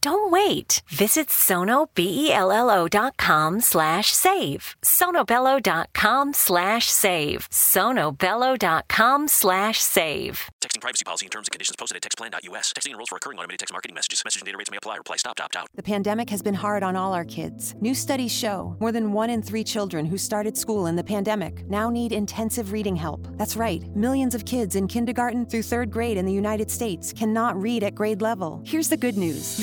Don't wait. Visit sonobello.com slash save. sonobello.com slash save. sonobello.com slash save. Texting privacy policy and terms and conditions posted at textplan.us. Texting enrolls for recurring automated text marketing messages. Message and data rates may apply. Reply stop to opt out. The pandemic has been hard on all our kids. New studies show more than one in three children who started school in the pandemic now need intensive reading help. That's right. Millions of kids in kindergarten through third grade in the United States cannot read at grade level. Here's the good news.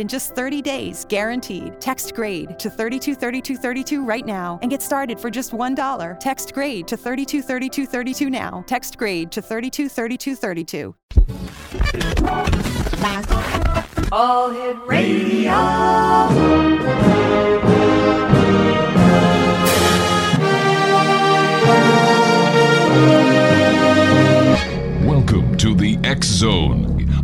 in just 30 days, guaranteed. Text grade to 323232 right now and get started for just $1. Text grade to 323232 now. Text grade to 323232. All Hit Radio. Welcome to the X Zone,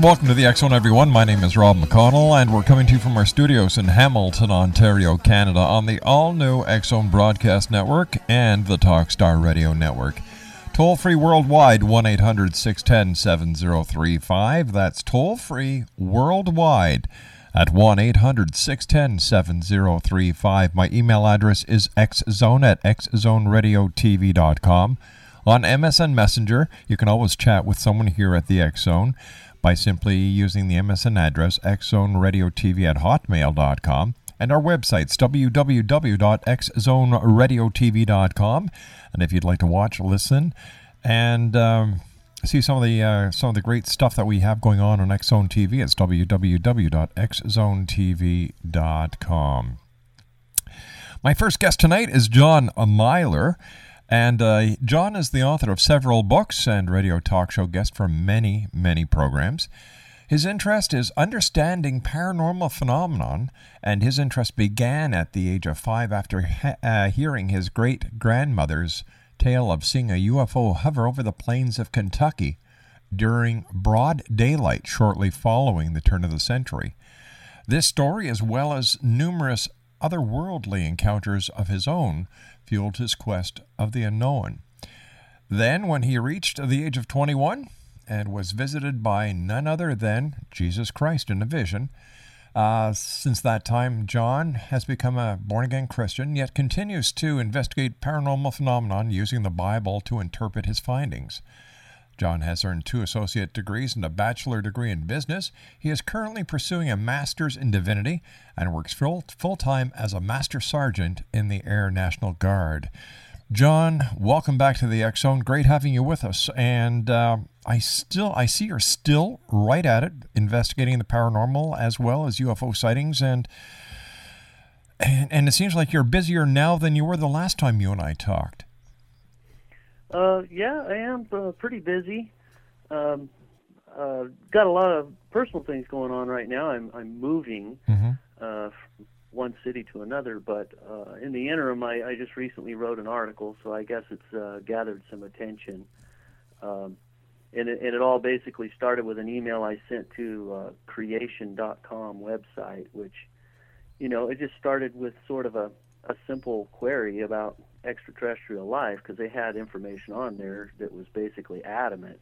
And welcome to the Zone, everyone. My name is Rob McConnell, and we're coming to you from our studios in Hamilton, Ontario, Canada, on the all new Zone Broadcast Network and the Talkstar Radio Network. Toll free worldwide, 1 800 610 7035. That's toll free worldwide at 1 800 610 7035. My email address is xzone at xzoneradiotv.com. On MSN Messenger, you can always chat with someone here at the X Zone by simply using the MSN address xzoneradiotv at hotmail.com. And our website's www.xzoneradiotv.com. And if you'd like to watch, listen, and um, see some of the uh, some of the great stuff that we have going on on X Zone TV, it's www.xzonetv.com. My first guest tonight is John Milor. And uh, John is the author of several books and radio talk show guest for many, many programs. His interest is understanding paranormal phenomenon, and his interest began at the age of five after he- uh, hearing his great grandmother's tale of seeing a UFO hover over the plains of Kentucky during broad daylight shortly following the turn of the century. This story, as well as numerous otherworldly encounters of his own, fueled his quest of the unknown. Then, when he reached the age of 21 and was visited by none other than Jesus Christ in a vision, uh, since that time, John has become a born again Christian, yet continues to investigate paranormal phenomenon using the Bible to interpret his findings. John has earned two associate degrees and a bachelor degree in business. He is currently pursuing a master's in divinity and works full time as a master sergeant in the Air National Guard. John, welcome back to the X Zone. Great having you with us. And uh, I still, I see you're still right at it, investigating the paranormal as well as UFO sightings, and and, and it seems like you're busier now than you were the last time you and I talked. Uh, yeah, I am uh, pretty busy. Um, uh, got a lot of personal things going on right now. I'm I'm moving Mm-hmm. uh, from one city to another, but uh, in the interim, I, I just recently wrote an article, so I guess it's uh, gathered some attention. Um, and, it, and it all basically started with an email I sent to uh, creation.com website, which, you know, it just started with sort of a, a simple query about extraterrestrial life because they had information on there that was basically adamant.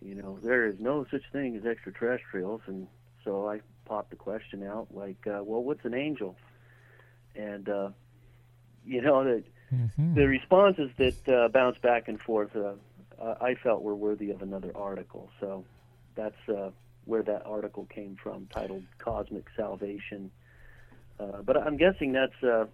You know, there is no such thing as extraterrestrials, and so I popped the question out like, uh, well, what's an angel? And uh, you know that Mm-hmm. the responses that uh, bounced back and forth, uh, I felt were worthy of another article. So that's uh, where that article came from, titled "Cosmic Salvation." Uh, but I'm guessing that's uh,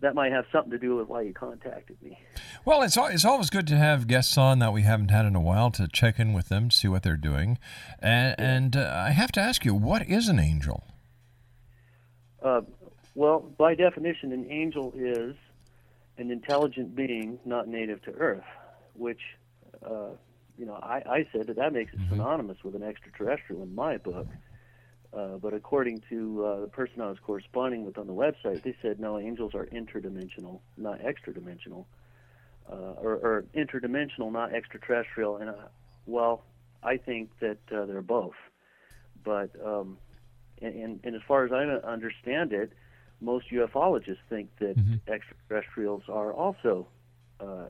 that might have something to do with why you contacted me. Well, it's it's always good to have guests on that we haven't had in a while to check in with them, see what they're doing, and, and uh, I have to ask you, what is an angel? Uh, well, by definition, an angel is an intelligent being not native to Earth, which, uh, you know, I, I said that that makes it synonymous with an extraterrestrial in my book. Uh, but according to uh, the person I was corresponding with on the website, they said no, angels are interdimensional, not extradimensional, uh, or, or interdimensional, not extraterrestrial. And uh, well, I think that uh, they're both. But um, and, and, and as far as I understand it, most ufologists think that extraterrestrials are also uh,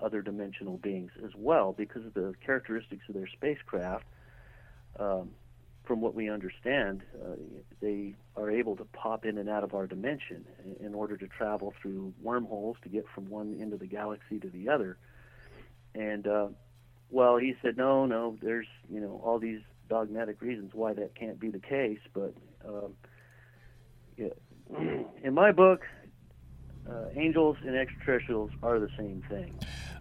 other dimensional beings as well because of the characteristics of their spacecraft. Um, from what we understand, uh, they are able to pop in and out of our dimension in- order to travel through wormholes to get from one end of the galaxy to the other. And uh, well, he said, no, no, there's you know all these dogmatic reasons why that can't be the case, but yeah, in my book, uh, angels and extraterrestrials are the same thing.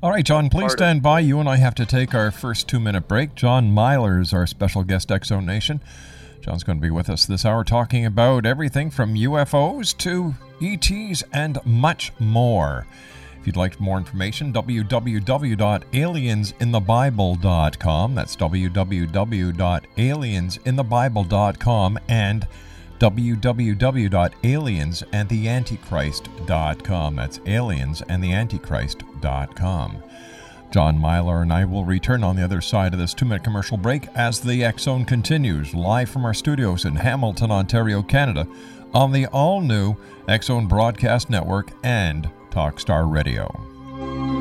All right, John, please stand by. You and I have to take our first two minute break. John Milor is our special guest, Exo Nation. John's going to be with us this hour talking about everything from UFOs to ETs and much more. If you'd like more information, www.aliensinthebible.com. That's www.aliensinthebible.com and www.aliensandtheantichrist.com. That's aliensandtheantichrist.com. John Milor and I will return on the other side of this two minute commercial break as the Zone continues live from our studios in Hamilton, Ontario, Canada, on the all new Zone Broadcast Network and Talkstar Radio.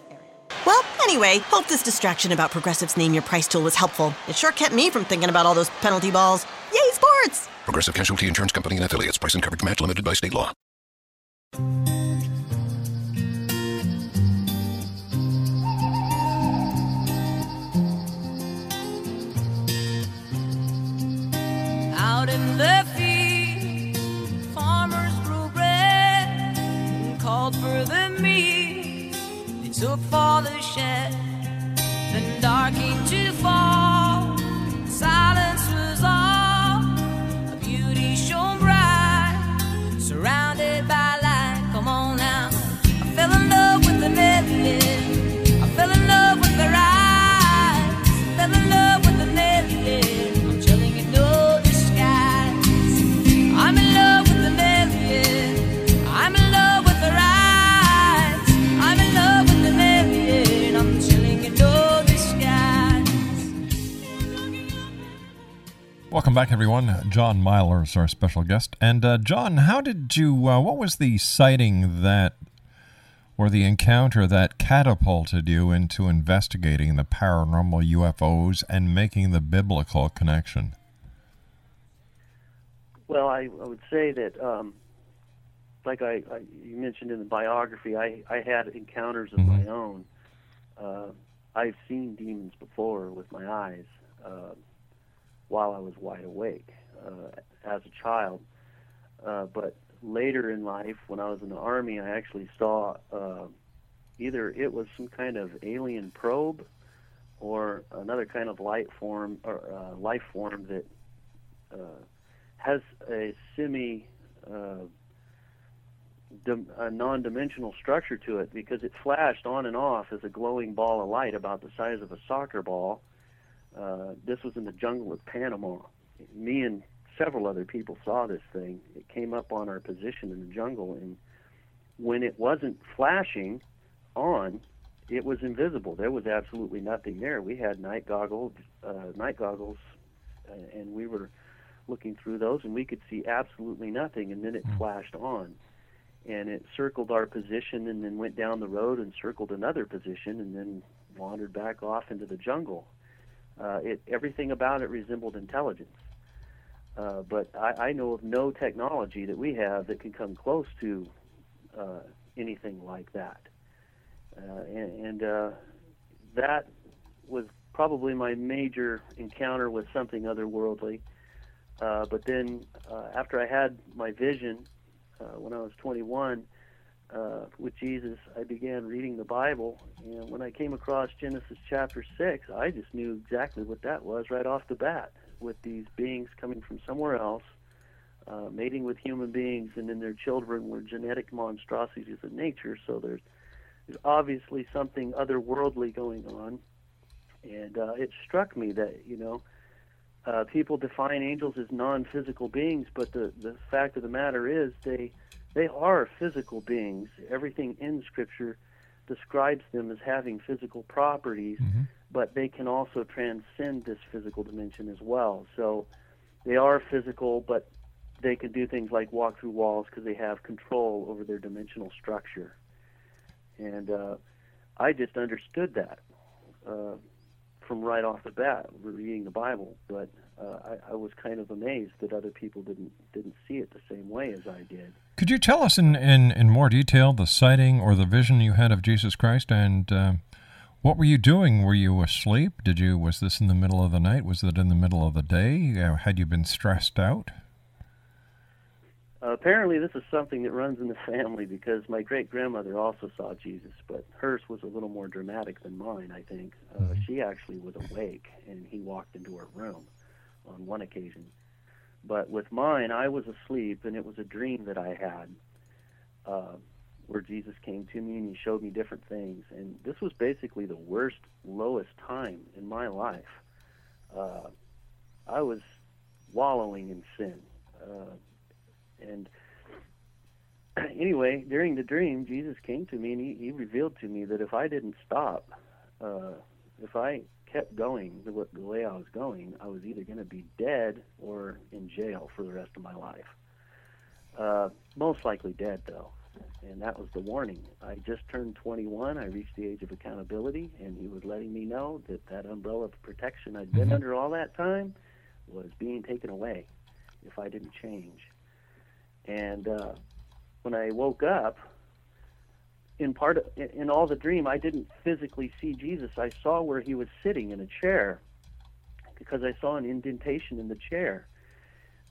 Well, anyway, hope this distraction about Progressive's Name Your Price tool was helpful. It sure kept me from thinking about all those penalty balls. Yay, sports! Progressive Casualty Insurance Company and affiliates. Price and coverage match limited by state law. Out in the field, farmers grew bread and called for the meat. Took for the shed. Welcome back, everyone. John Milor is our special guest. And uh, John, how did you? Uh, what was the sighting that, or the encounter that catapulted you into investigating the paranormal UFOs and making the biblical connection? Well, I, I would say that, um, like I, I you mentioned in the biography, I, I had encounters of my own. Uh, I've seen demons before with my eyes uh, while I was wide awake uh, as a child. Uh, but later in life, when I was in the army, I actually saw uh, either it was some kind of alien probe or another kind of light form or uh, life form that uh, has a semi uh, a non-dimensional structure to it because it flashed on and off as a glowing ball of light about the size of a soccer ball. Uh, this was in the jungle of Panama. Me and several other people saw this thing. It came up on our position in the jungle, and when it wasn't flashing on, it was invisible. There was absolutely nothing there. We had night goggles, uh, night goggles, uh, and we were looking through those, and we could see absolutely nothing. And then it flashed on, and it circled our position, and then went down the road and circled another position, and then wandered back off into the jungle. Uh, it everything about it resembled intelligence. Uh, but I, I know of no technology that we have that can come close to uh, anything like that. Uh, and and uh, that was probably my major encounter with something otherworldly. Uh, but then, after I had my vision when I was 21 uh, with Jesus, I began reading the Bible. And when I came across Genesis chapter 6, I just knew exactly what that was right off the bat with these beings coming from somewhere else, uh, mating with human beings, and then their children were genetic monstrosities of nature. So there's, there's obviously something otherworldly going on. And uh, it struck me that, you know, uh, people define angels as non-physical beings, but the, the fact of the matter is they they are physical beings. Everything in Scripture describes them as having physical properties, but they can also transcend this physical dimension as well. So they are physical, but they can do things like walk through walls because they have control over their dimensional structure. And uh, I just understood that uh, from right off the bat, reading the Bible. But uh, I, I was kind of amazed that other people didn't didn't see it the same way as I did. Could you tell us in, in, in more detail the sighting or the vision you had of Jesus Christ, and uh, what were you doing? Were you asleep? Did you was this in the middle of the night? Was it in the middle of the day? Uh, had you been stressed out? Uh, apparently, this is something that runs in the family because my great grandmother also saw Jesus, but hers was a little more dramatic than mine. I think uh, she actually was awake, and he walked into her room on one occasion. But with mine, I was asleep, and it was a dream that I had uh, where Jesus came to me and he showed me different things. And this was basically the worst, lowest time in my life. Uh, I was wallowing in sin. And anyway, during the dream, Jesus came to me and he, he revealed to me that if I didn't stop, uh, if I kept going the, the way I was going, I was either going to be dead or in jail for the rest of my life. Uh, most likely dead, though. And that was the warning. I just turned 21. I reached the age of accountability, and he was letting me know that that umbrella of protection I'd been under all that time was being taken away if I didn't change. And uh, when I woke up, in part in- all the dream, I didn't physically see Jesus. I saw where he was sitting in a chair because I saw an indentation in the chair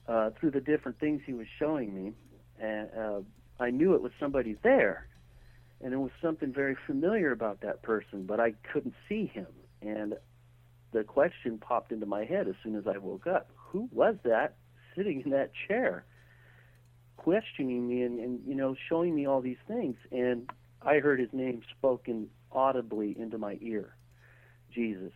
uh, through the different things he was showing me, and uh, I knew it was somebody there, and there was something very familiar about that person, but I couldn't see him. And the question popped into my head as soon as I woke up: Who was that sitting in that chair? Questioning me and, and you know showing me all these things and i heard his name spoken audibly into my ear jesus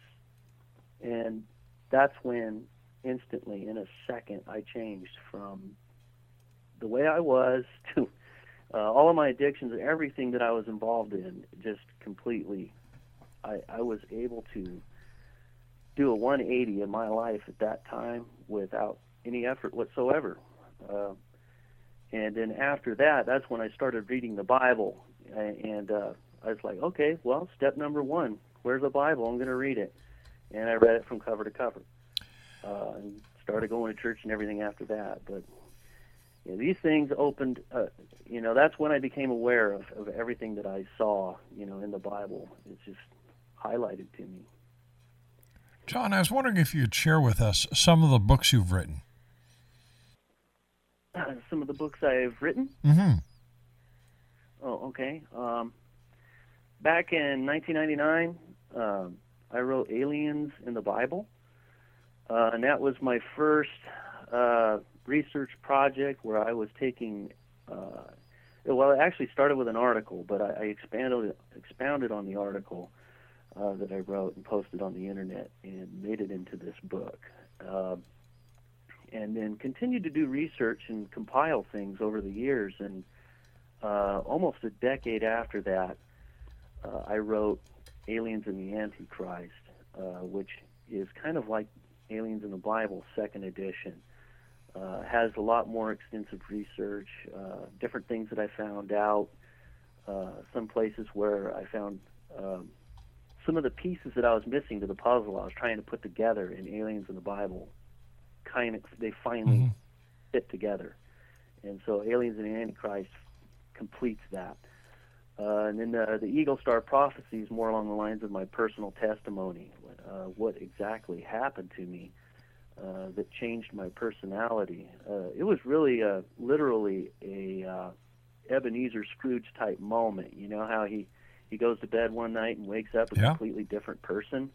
and that's when instantly in a second i changed from the way i was to uh, all of my addictions and everything that i was involved in just completely i i was able to do a 180 in my life at that time without any effort whatsoever. Uh, and then after that, that's when I started reading the Bible, and uh, I was like, okay, well, step number one, where's the Bible? I'm going to read it, and I read it from cover to cover, uh, and started going to church and everything after that. But you know, these things opened, uh, you know, that's when I became aware of, of everything that I saw, you know, in the Bible. It's just highlighted to me. John, I was wondering if you'd share with us some of the books you've written. some of the books I've written. Mm-hmm. Oh, okay. Um, back in 1999, um, I wrote Aliens in the Bible, uh, and that was my first uh, research project where I was taking. Uh, well, it actually started with an article, but I, I expanded expounded on the article uh, that I wrote and posted on the internet and made it into this book. And then continued to do research and compile things over the years. And uh, almost a decade after that, uh, I wrote Aliens and the Antichrist, uh, which is kind of like Aliens in the Bible, second edition. Uh, has a lot more extensive research, uh, different things that I found out, some places where I found um, some of the pieces that I was missing to the puzzle I was trying to put together in Aliens in the Bible kind of they finally Mm-hmm. fit together, and so Aliens and the Antichrist completes that. Uh, and then the, the Eagle Star prophecy is more along the lines of my personal testimony, uh, what exactly happened to me uh, that changed my personality. Uh, it was really a, literally a uh, Ebenezer Scrooge type moment. You know how he he goes to bed one night and wakes up a Yeah. completely different person,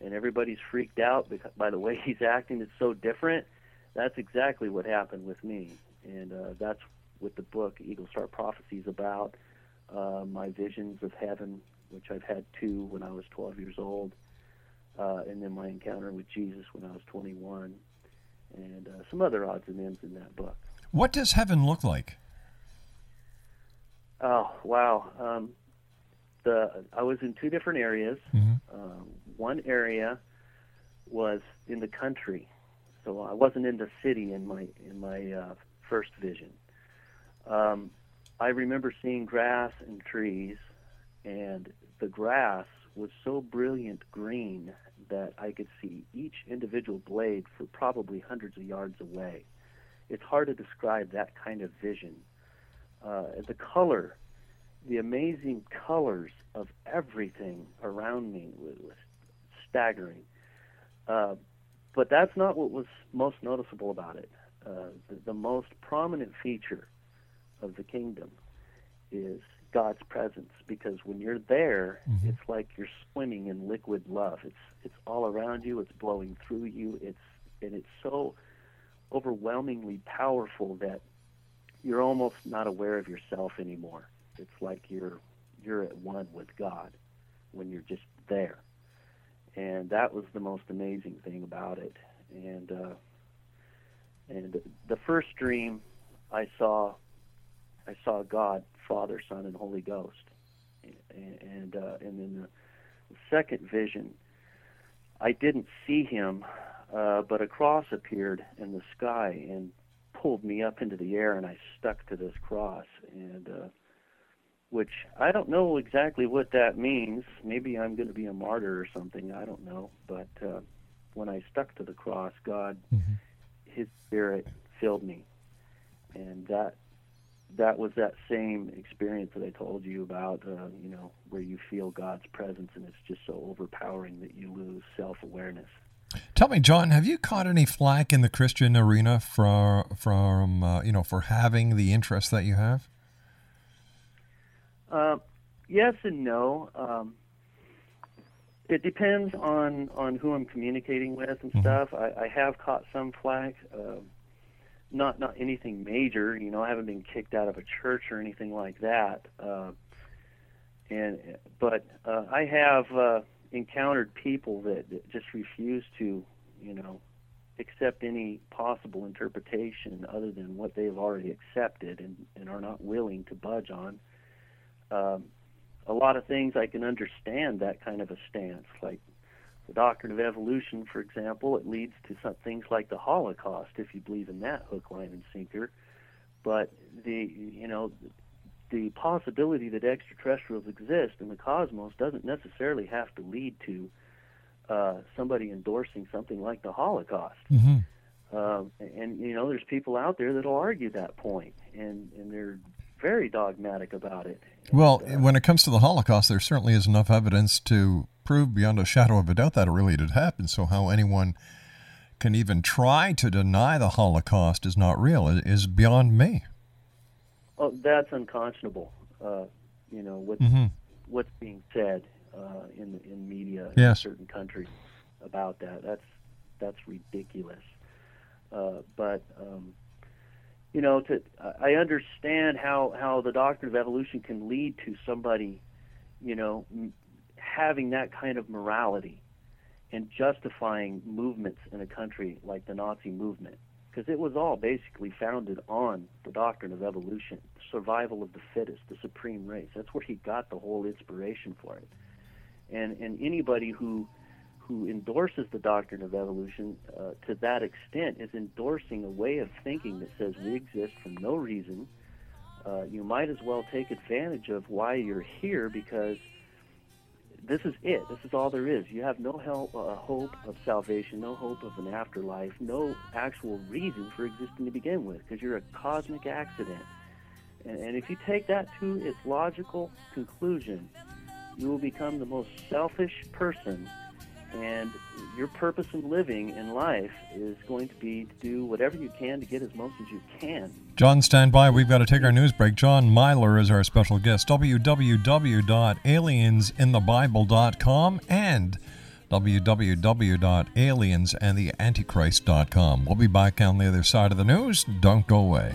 and everybody's freaked out because, by the way he's acting. It's so different. That's exactly what happened with me, and uh, that's what the book Eagle Star Prophecy is about. Uh, my visions of heaven, which I've had two when I was 12 years old, uh, and then my encounter with Jesus when I was 21, and uh, some other odds and ends in that book. What does heaven look like? Oh wow! Um, the I was in two different areas. Mhm. Um, one area was in the country, so I wasn't in the city in my in my uh, first vision. Um, I remember seeing grass and trees, and the grass was so brilliant green that I could see each individual blade for probably hundreds of yards away. It's hard to describe that kind of vision. Uh, the color, the amazing colors of everything around me was, staggering. Uh, but that's not what was most noticeable about it. Uh, the, the most prominent feature of the kingdom is God's presence because when you're there, it's like you're swimming in liquid love. It's it's all around you. It's blowing through you. It's and it's so overwhelmingly powerful that you're almost not aware of yourself anymore. It's like you're you're at one with God when you're just there, and that was the most amazing thing about it. And uh, and the first dream I saw, I saw God, Father, Son, and Holy Ghost, and and, uh, and then the second vision, I didn't see him, uh, but a cross appeared in the sky and pulled me up into the air, and I stuck to this cross, and uh, which I don't know exactly what that means. Maybe I'm going to be a martyr or something. I don't know, but uh, when I stuck to the cross, God, His Spirit filled me, and that that was that same experience that I told you about. Uh, you know, where you feel God's presence, and it's just so overpowering that you lose self-awareness. Tell me, John, have you caught any flack in the Christian arena for, from uh, you know for having the interest that you have? Uh, yes and no. Um, it depends on on who I'm communicating with and stuff. I, I have caught some flack. Uh, not not anything major. You know, I haven't been kicked out of a church or anything like that. Uh, and but uh, I have uh, encountered people that, that just refuse to, you know, accept any possible interpretation other than what they've already accepted and, and are not willing to budge on. Um, a lot of things I can understand that kind of a stance. Like, the doctrine of evolution, for example, it leads to some things like the Holocaust, if you believe in that hook, line, and sinker. But the you know the possibility that extraterrestrials exist in the cosmos doesn't necessarily have to lead to uh, somebody endorsing something like the Holocaust. Mm-hmm. Uh, and you know, there's people out there that'll argue that point, and and they're very dogmatic about it. Well, when it comes to the Holocaust, there certainly is enough evidence to prove beyond a shadow of a doubt that it really did happen. So, how anyone can even try to deny the Holocaust is not real is beyond me. Oh, that's unconscionable. Uh, you know what Mhm. what's being said uh, in in media Yes. in certain countries about that. That's that's ridiculous. Uh, but um, you know, to I understand how how the doctrine of evolution can lead to somebody, you know, having that kind of morality and justifying movements in a country like the Nazi movement because it was all basically founded on the doctrine of evolution, survival of the fittest, the supreme race. That's where he got the whole inspiration for it. And and anybody who who endorses the doctrine of evolution uh, to that extent is endorsing a way of thinking that says we exist for no reason. Uh, you might as well take advantage of why you're here because this is it. This is all there is. You have no help, uh, hope of salvation, no hope of an afterlife, no actual reason for existing to begin with, because you're a cosmic accident. And, and if you take that to its logical conclusion, you will become the most selfish person, and your purpose in living in life is going to be to do whatever you can to get as much as you can. John, stand by. We've got to take our news break. John Milor is our special guest. www.aliensinthebible.com and www.aliensandtheantichrist.com. We'll be back on the other side of the news. Don't go away.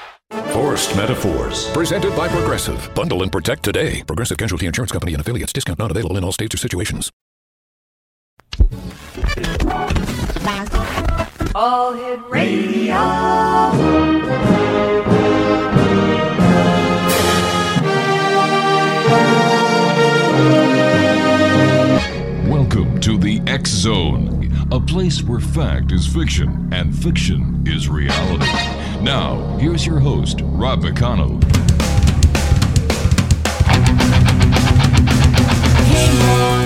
Forced Metaphors, presented by Progressive. Bundle and protect today. Progressive Casualty Insurance Company and affiliates. Discount not available in all states or situations. All Hit Radio. Welcome to the X Zone, a place where fact is fiction and fiction is reality. Now, here's your host, Rob McConnell. There's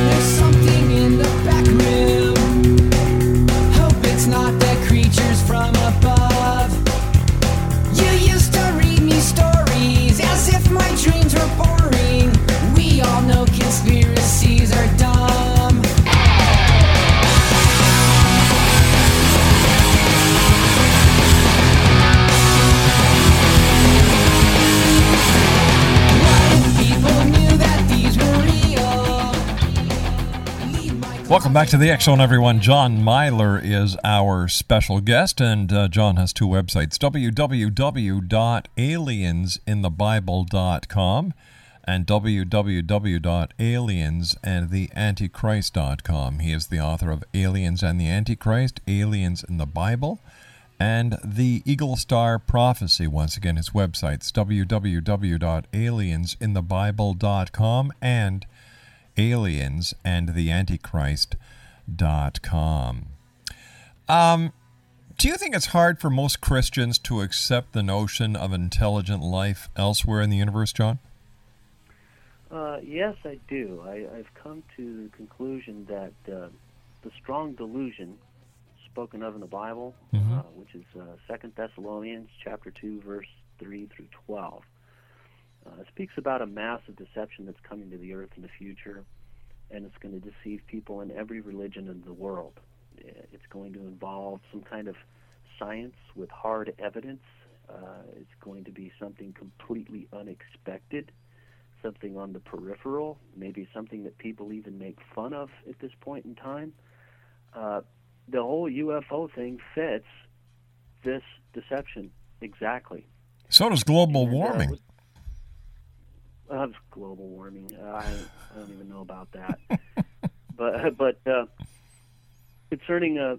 Welcome back to the Zone, everyone. John Milor is our special guest, and uh, John has two websites www.aliensinthebible.com and www.aliensandtheantichrist.com. He is the author of Aliens and the Antichrist, Aliens in the Bible, and the Eagle Star Prophecy. Once again, his websites www.aliensinthebible.com and aliens and the antichrist.com um, do you think it's hard for most christians to accept the notion of intelligent life elsewhere in the universe john Uh, yes, I do. I, I've come to the conclusion that uh, the strong delusion spoken of in the Bible, Mhm. uh, which is uh, Second Thessalonians chapter two, verse three through twelve, uh, it speaks about a massive deception that's coming to the earth in the future, and it's going to deceive people in every religion in the world. Uh, It's going to involve some kind of science with hard evidence. Uh, it's going to be something completely unexpected something on the peripheral, maybe something that people even make fun of at this point in time. Uh, the whole UFO thing fits this deception exactly. So does global warming. Uh, global warming. I, I don't even know about that. but but uh, concerning uh,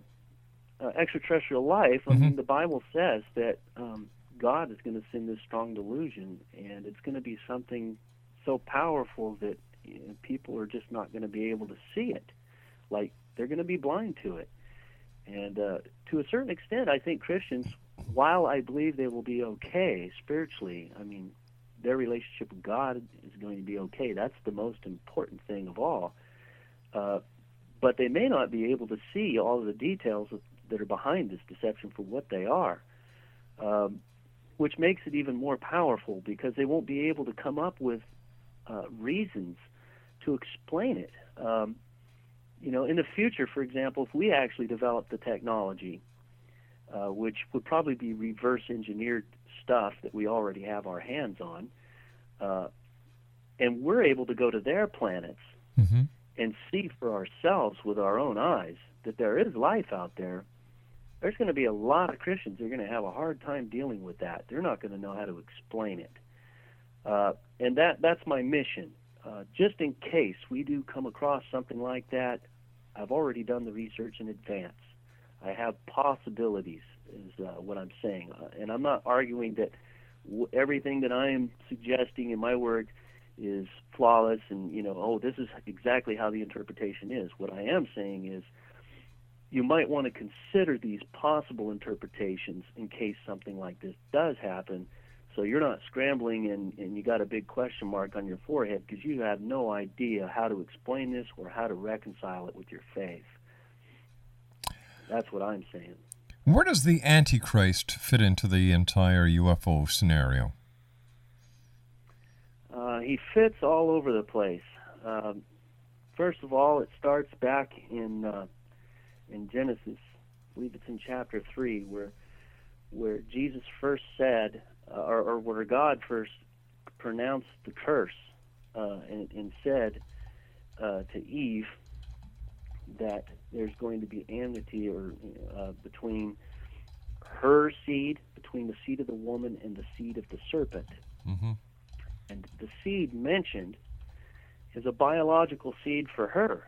uh, extraterrestrial life, I mean, the Bible says that um, God is going to send this strong delusion, and it's going to be something so powerful that you know, people are just not going to be able to see it. Like they're going to be blind to it. And uh, to a certain extent, I think Christians, while I believe they will be okay spiritually, I mean, their relationship with God is going to be okay. That's the most important thing of all. Uh, but they may not be able to see all of the details that are behind this deception for what they are, um, which makes it even more powerful because they won't be able to come up with uh, reasons to explain it. Um, you know, in the future, for example, if we actually develop the technology, uh, which would probably be reverse engineered stuff that we already have our hands on, uh, and we're able to go to their planets Mm-hmm. and see for ourselves with our own eyes that there is life out there, there's going to be a lot of Christians who are going to have a hard time dealing with that. They're not going to know how to explain it. Uh, and that that's my mission. Uh, just in case we do come across something like that, I've already done the research in advance. I have possibilities, is uh, what I'm saying. Uh, and I'm not arguing that w- everything that I am suggesting in my work is flawless and, you know, oh, this is exactly how the interpretation is. What I am saying is you might want to consider these possible interpretations in case something like this does happen so you're not scrambling and, and you got a big question mark on your forehead because you have no idea how to explain this or how to reconcile it with your faith. That's what I'm saying. Where does the Antichrist fit into the entire UFO scenario? Uh, he fits all over the place. Um, first of all, it starts back in uh, in Genesis. I believe it's in chapter three, where where Jesus first said, uh, or, or where God first pronounced the curse uh, and, and said uh, to Eve that there's going to be enmity or uh, between her seed, between the seed of the woman and the seed of the serpent. Mm-hmm. And the seed mentioned is a biological seed for her.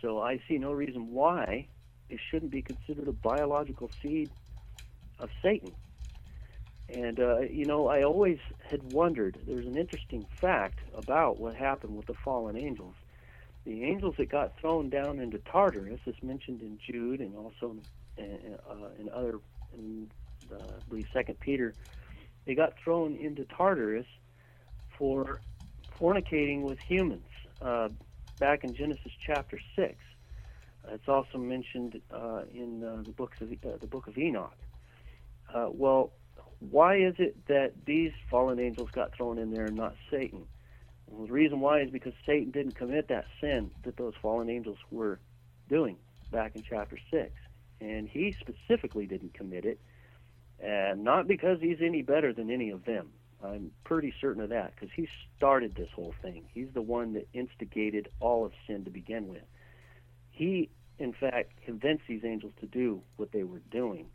So I see no reason why it shouldn't be considered a biological seed of Satan. And, uh, you know, I always had wondered there's an interesting fact about what happened with the fallen angels. The angels that got thrown down into Tartarus, as mentioned in Jude and also in, uh, in other, in, uh, I believe, Second Peter, they got thrown into Tartarus for fornicating with humans uh, back in Genesis chapter 6. Uh, it's also mentioned uh, in uh, the books of uh, the book of Enoch. Uh, well, why is it that these fallen angels got thrown in there and not Satan? The reason why is because Satan didn't commit that sin that those fallen angels were doing back in chapter 6. And he specifically didn't commit it, and not because he's any better than any of them. I'm pretty certain of that because he started this whole thing. He's the one that instigated all of sin to begin with. He, in fact, convinced these angels to do what they were doing,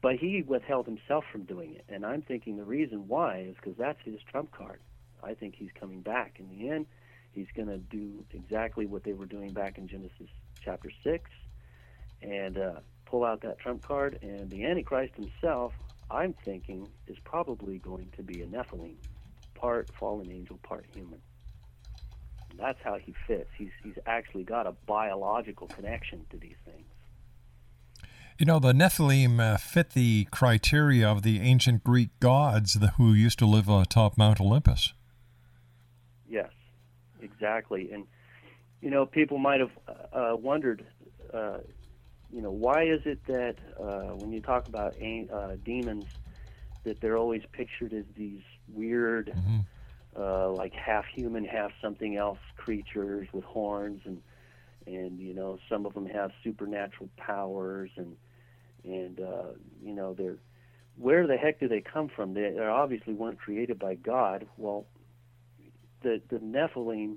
but he withheld himself from doing it. And I'm thinking the reason why is because that's his trump card. I think he's coming back. In the end, he's going to do exactly what they were doing back in Genesis chapter 6 and uh, pull out that trump card. And the Antichrist himself, I'm thinking, is probably going to be a Nephilim, part fallen angel, part human. That's how he fits. He's, he's actually got a biological connection to these things. You know, the Nephilim uh, fit the criteria of the ancient Greek gods who used to live atop Mount Olympus. Exactly. And you know, people might have uh, wondered, uh, you know, why is it that uh, when you talk about uh, demons, that they're always pictured as these weird, Mm-hmm. uh, like half human, half something else creatures with horns, and and you know, some of them have supernatural powers, and and uh, you know, they're where the heck do they come from? They, they obviously weren't created by God. Well, the the Nephilim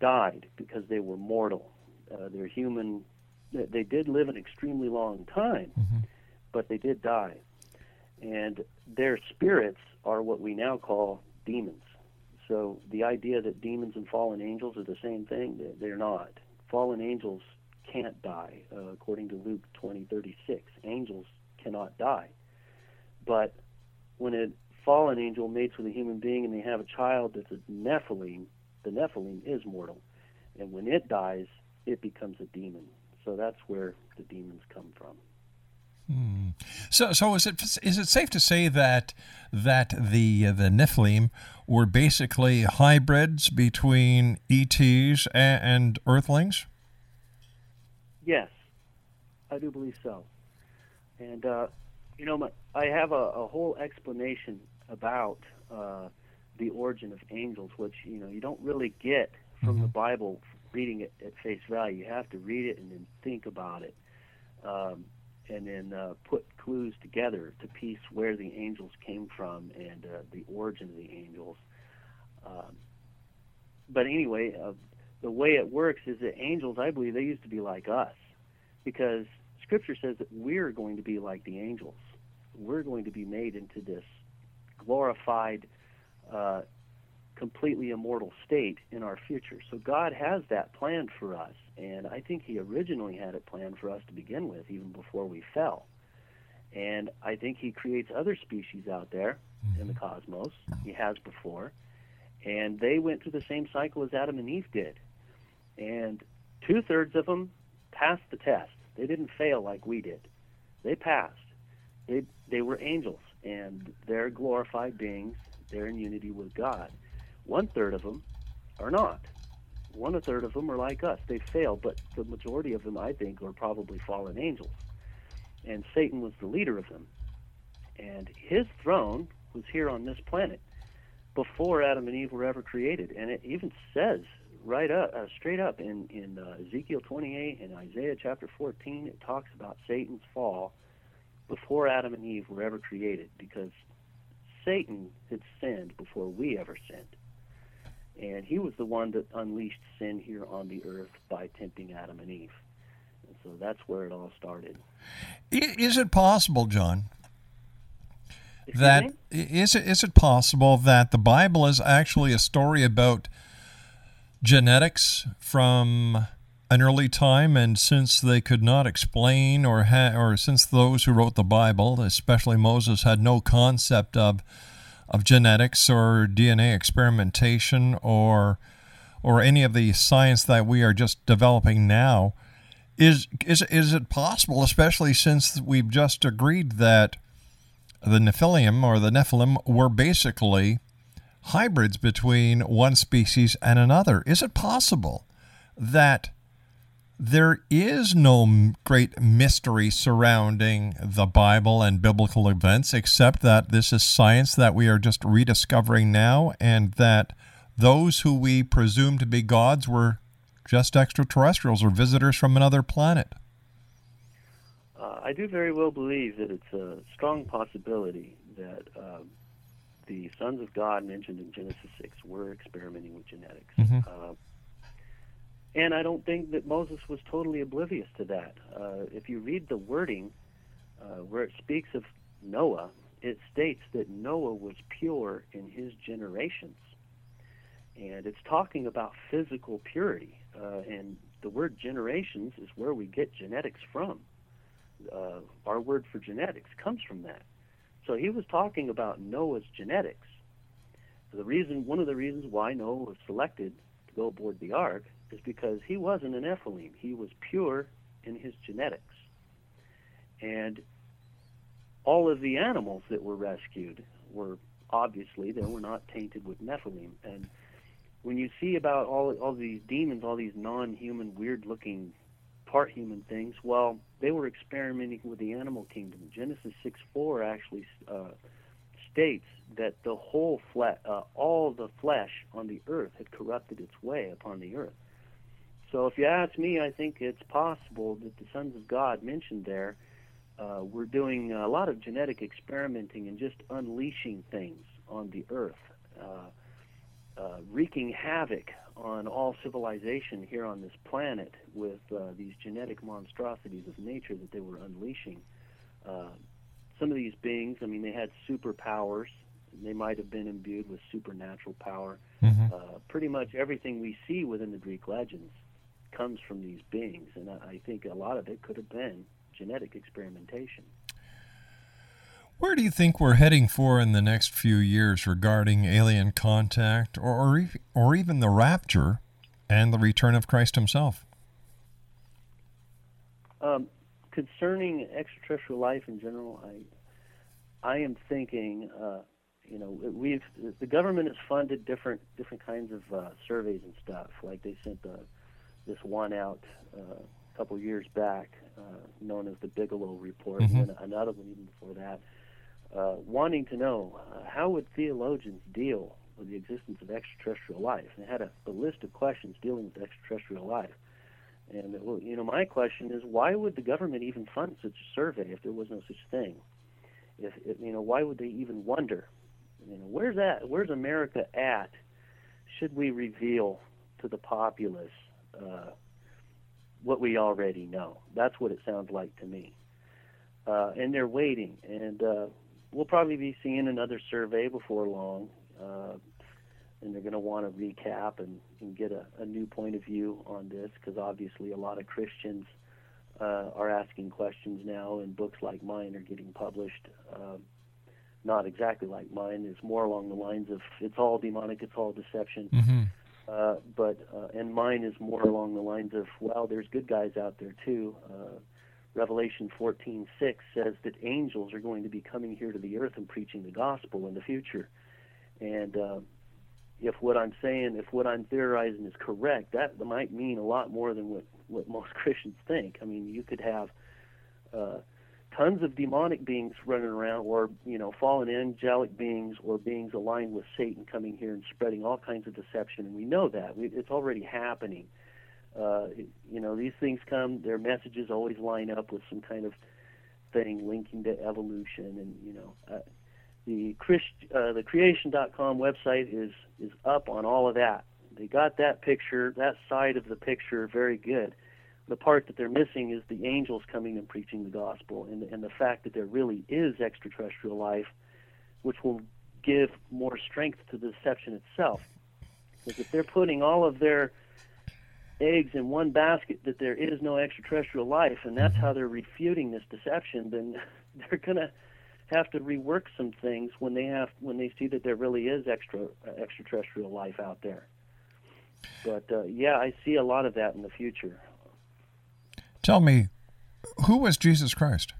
died because they were mortal. Uh, their human they, they did live an extremely long time, but they did die, and their spirits are what we now call demons. So the idea that demons and fallen angels are the same thing, they- they're not. Fallen angels can't die, uh, according to Luke 20:36. Angels cannot die. But when a fallen angel mates with a human being and they have a child that's a Nephilim, the Nephilim is mortal. And when it dies, it becomes a demon. So that's where the demons come from. Hmm. So, so is it is it safe to say that that the uh, the Nephilim were basically hybrids between ETs and, and Earthlings? Yes, I do believe so. And uh, you know, my, I have a, a whole explanation about uh, the origin of angels, which you know you don't really get from the Bible reading it at face value. You have to read it and then think about it, um, and then uh, put clues together to piece where the angels came from and uh, the origin of the angels. Um, but anyway, uh, the way it works is that angels, I believe, they used to be like us, because Scripture says that we're going to be like the angels. We're going to be made into this glorified, uh, completely immortal state in our future. So God has that planned for us, and I think He originally had it planned for us to begin with, even before we fell. And I think He creates other species out there in the cosmos. He has before, and they went through the same cycle as Adam and Eve did. And two thirds of them passed the test. They didn't fail like we did. They passed. They they were angels, and they're glorified beings. They're in unity with God. One third of them are not. One third of them are like us. They fail, but the majority of them, I think, are probably fallen angels. And Satan was the leader of them. And his throne was here on this planet before Adam and Eve were ever created. And it even says right up, uh, straight up in in uh, Ezekiel 28 and Isaiah chapter 14, it talks about Satan's fall before Adam and Eve were ever created, because Satan had sinned before we ever sinned, and he was the one that unleashed sin here on the earth by tempting Adam and Eve. And so that's where it all started. Is it possible, John, that is it is it possible that the Bible is actually a story about genetics from an early time, and since they could not explain or ha- or since those who wrote the Bible, especially Moses, had no concept of of genetics or DNA experimentation or or any of the science that we are just developing now, is is is it possible, especially since we've just agreed that the Nephilim or the Nephilim were basically hybrids between one species and another. Is it possible that there is no great mystery surrounding the Bible and biblical events except that this is science that we are just rediscovering now and that those who we presume to be gods were just extraterrestrials or visitors from another planet? Uh, I do very well believe that it's a strong possibility that um, the sons of God mentioned in Genesis 6 were experimenting with genetics. Mhm. Uh, and I don't think that Moses was totally oblivious to that. Uh, if you read the wording uh, where it speaks of Noah, it states that Noah was pure in his generations. And it's talking about physical purity. Uh, and the word generations is where we get genetics from uh, our word for genetics comes from that. So he was talking about Noah's genetics. The reason, one of the reasons why Noah was selected to go aboard the ark is because he wasn't an Nephilim. He was pure in his genetics. And all of the animals that were rescued were obviously they were not tainted with Nephilim. And when you see about all all these demons, all these non-human, weird-looking part human things. Well, they were experimenting with the animal kingdom. Genesis 6:4 actually uh, states that the whole flesh, uh, all the flesh on the earth had corrupted its way upon the earth. So, if you ask me, I think it's possible that the sons of God mentioned there uh, were doing a lot of genetic experimenting and just unleashing things on the earth, uh, uh, wreaking havoc on all civilization here on this planet with uh, these genetic monstrosities of nature that they were unleashing. Uh, some of these beings, I mean, they had superpowers. They might have been imbued with supernatural power. Mm-hmm. Uh, pretty much everything we see within the Greek legends comes from these beings, and I, think a lot of it could have been genetic experimentation. Where do you think we're heading for in the next few years regarding alien contact or, or, or even the rapture and the return of Christ himself? Um, concerning extraterrestrial life in general, I I am thinking, uh, you know, we've the government has funded different different kinds of uh, surveys and stuff. Like they sent the, this one out uh, a couple years back, uh, known as the Bigelow Report, Mhm. and another one even before that, uh, wanting to know uh, how would theologians deal with the existence of extraterrestrial life. And they had a, a list of questions dealing with extraterrestrial life. And uh, well, you know, my question is, why would the government even fund such a survey if there was no such thing? If, if you know, why would they even wonder? You know, where's that? Where's America at? Should we reveal to the populace uh, what we already know? That's what it sounds like to me. Uh, and they're waiting, and uh, we'll probably be seeing another survey before long. Uh, and they're going to want to recap and, and get a, a new point of view on this because obviously a lot of Christians uh, are asking questions now, and books like mine are getting published. Um, not exactly like mine. It's more along the lines of it's all demonic, it's all deception. Mm-hmm. Uh, but uh, and mine is more along the lines of well, there's good guys out there too. Uh, Revelation 14:6 says that angels are going to be coming here to the earth and preaching the gospel in the future. And uh, if what I'm saying, if what I'm theorizing is correct, that might mean a lot more than what what most Christians think. I mean, you could have uh, tons of demonic beings running around, or you know, fallen angelic beings, or beings aligned with Satan coming here and spreading all kinds of deception, and we know that we, it's already happening. Uh, you know, these things come; their messages always line up with some kind of thing linking to evolution, and you know, uh, the Christ, uh, the Creation.com website is is up on all of that. They got that picture, that side of the picture, very good. The part that they're missing is the angels coming and preaching the gospel, and and the fact that there really is extraterrestrial life, which will give more strength to the deception itself. Because if they're putting all of their eggs in one basket that there is no extraterrestrial life, and that's how they're refuting this deception, then they're gonna have to rework some things when they have when they see that there really is extra uh, extraterrestrial life out there. But uh, yeah, I see a lot of that in the future. Tell me, who was Jesus Christ?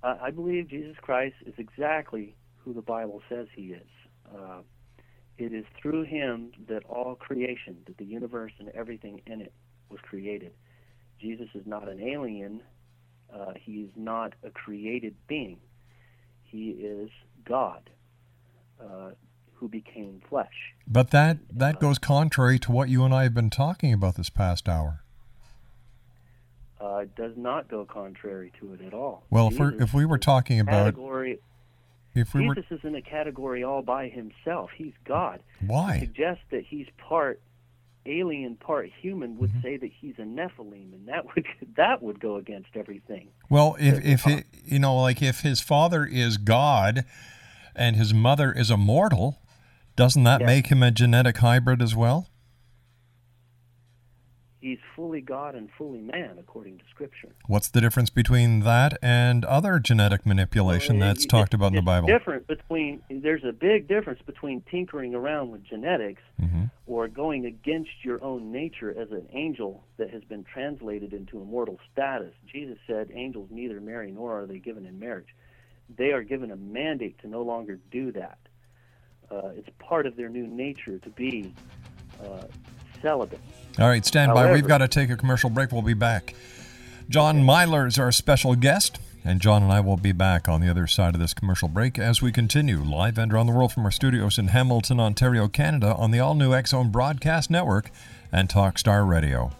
I I believe Jesus Christ is exactly who the Bible says he is. Uh, it is through him that all creation, that the universe and everything in it was created. Jesus is not an alien. Uh, he is not a created being. He is God uh, who became flesh. But that, that goes contrary to what you and I have been talking about this past hour. Uh, does not go contrary to it at all. Well, if, we're, if we were talking about, category, if we were, Jesus is in a category all by himself. He's God. To why? suggest that he's part alien, part human would Mm-hmm. say that he's a Nephilim, and that would that would go against everything. Well, if, if it, you know, like if his father is God and his mother is a mortal, doesn't that Yeah. make him a genetic hybrid as well? He's fully God and fully man, according to Scripture. What's the difference between that and other genetic manipulation Well, that's it- talked about in the Bible? Different between there's a big difference between tinkering around with genetics hmm or going against your own nature as an angel that has been translated into immortal status. Jesus said, "Angels neither marry nor are they given in marriage. They are given a mandate to no longer do that. Uh, it's part of their new nature to be uh, celibate." All right, stand by. We've got to take a commercial break. We'll be back. John Milor is our special guest, and John and I will be back on the other side of this commercial break as we continue live and around the world from our studios in Hamilton, Ontario, Canada, on the all new X Zone Broadcast Network and Talkstar Radio.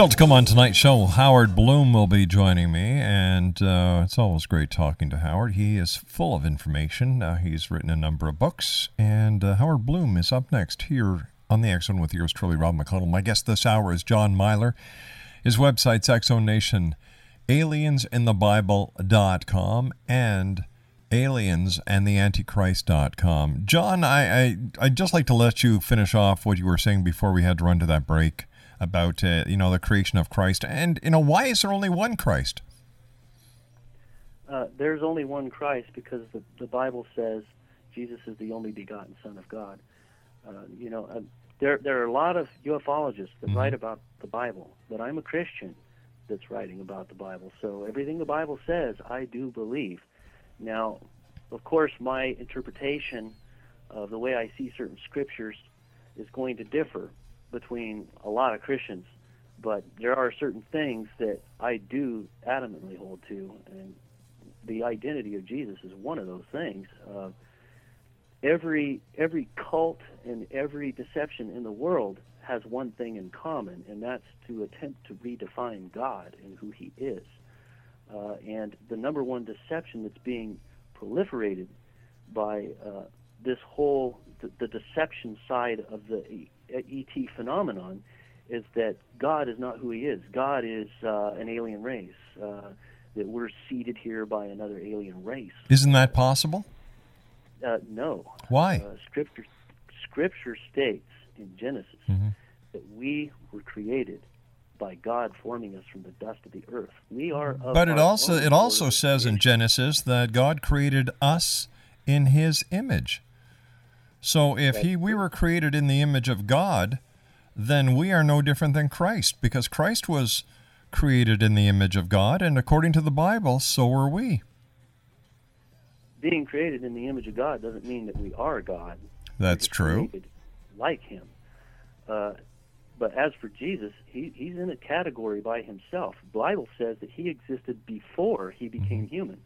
Still to come on tonight's show, Howard Bloom will be joining me, and uh, it's always great talking to Howard. He is full of information. Uh, he's written a number of books, and uh, Howard Bloom is up next here on the Zone with yours truly, Rob McConnell. My guest this hour is John Milor. His website's Zone Nation, aliensinthebible.com, and aliensandtheantichrist.com. John, I, I, I'd just like to let you finish off what you were saying before we had to run to that break about, uh, you know, the creation of Christ. And, you know, why is there only one Christ? Uh, there's only one Christ because the, the Bible says Jesus is the only begotten Son of God. Uh, you know, uh, there there are a lot of ufologists that Mm-hmm. write about the Bible, but I'm a Christian that's writing about the Bible. So everything the Bible says, I do believe. Now, of course, my interpretation of the way I see certain scriptures is going to differ between a lot of Christians, but there are certain things that I do adamantly hold to, and the identity of Jesus is one of those things. Uh, every every cult and every deception in the world has one thing in common, and that's to attempt to redefine God and who He is. Uh, and the number one deception that's being proliferated by uh, this whole the, the deception side of the ET phenomenon is that God is not who He is. God is uh, an alien race. Uh, that we're seeded here by another alien race. Isn't that possible? Uh, no. Why? Uh, scripture, scripture states in Genesis Mhm. that we were created by God forming us from the dust of the earth. We are. Of But it also it also says in. Genesis that God created us in his image. So if he we were created in the image of God, then we are no different than Christ because Christ was created in the image of God and according to the Bible, so were we. being created in the image of God doesn't mean that we are God. That's true. like Him. Uh, but as for Jesus, he, he's in a category by himself. The Bible says that he existed before he became Mm-hmm. human.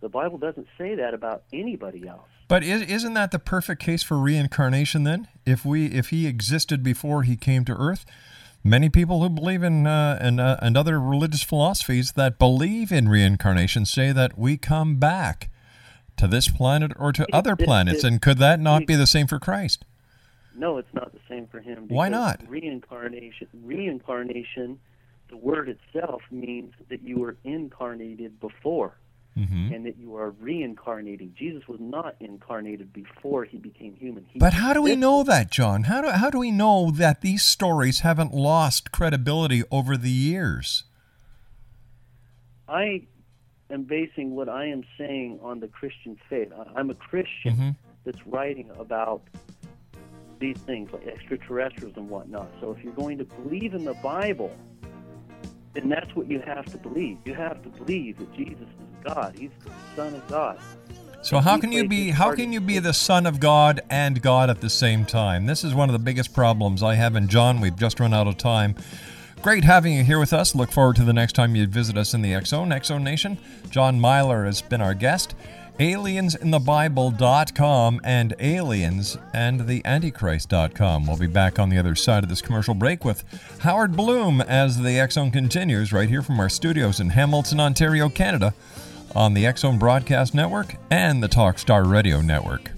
The Bible doesn't say that about anybody else. But is, isn't that the perfect case for reincarnation then? If we if he existed before he came to earth, many people who believe in uh, and uh, and other religious philosophies that believe in reincarnation say that we come back to this planet or to other planets, and could that not be the same for Christ? No, it's not the same for him. Why not? Reincarnation. Reincarnation. The word itself means that you were incarnated before, Mhm. and that you are reincarnating. Jesus was not incarnated before he became human. He But how do we know that, John? How do how do we know that these stories haven't lost credibility over the years? I am basing what I am saying on the Christian faith. I'm a Christian Mm-hmm. that's writing about these things like extraterrestrials and whatnot. So if you're going to believe in the Bible, then that's what you have to believe. You have to believe that Jesus is God. He's the Son of God. So how can you be how can you be the son of God and God at the same time? This is one of the biggest problems I have and John, we've just run out of time. Great having you here with us. Look forward to the next time you visit us in the X Zone, Nation. John Milor has been our guest. Aliensinthebible.com and aliens and the Antichrist.com. We'll be back on the other side of this commercial break with Howard Bloom as the X Zone continues right here from our studios in Hamilton, Ontario, Canada on the Zone Broadcast Network and the Talkstar Radio Network.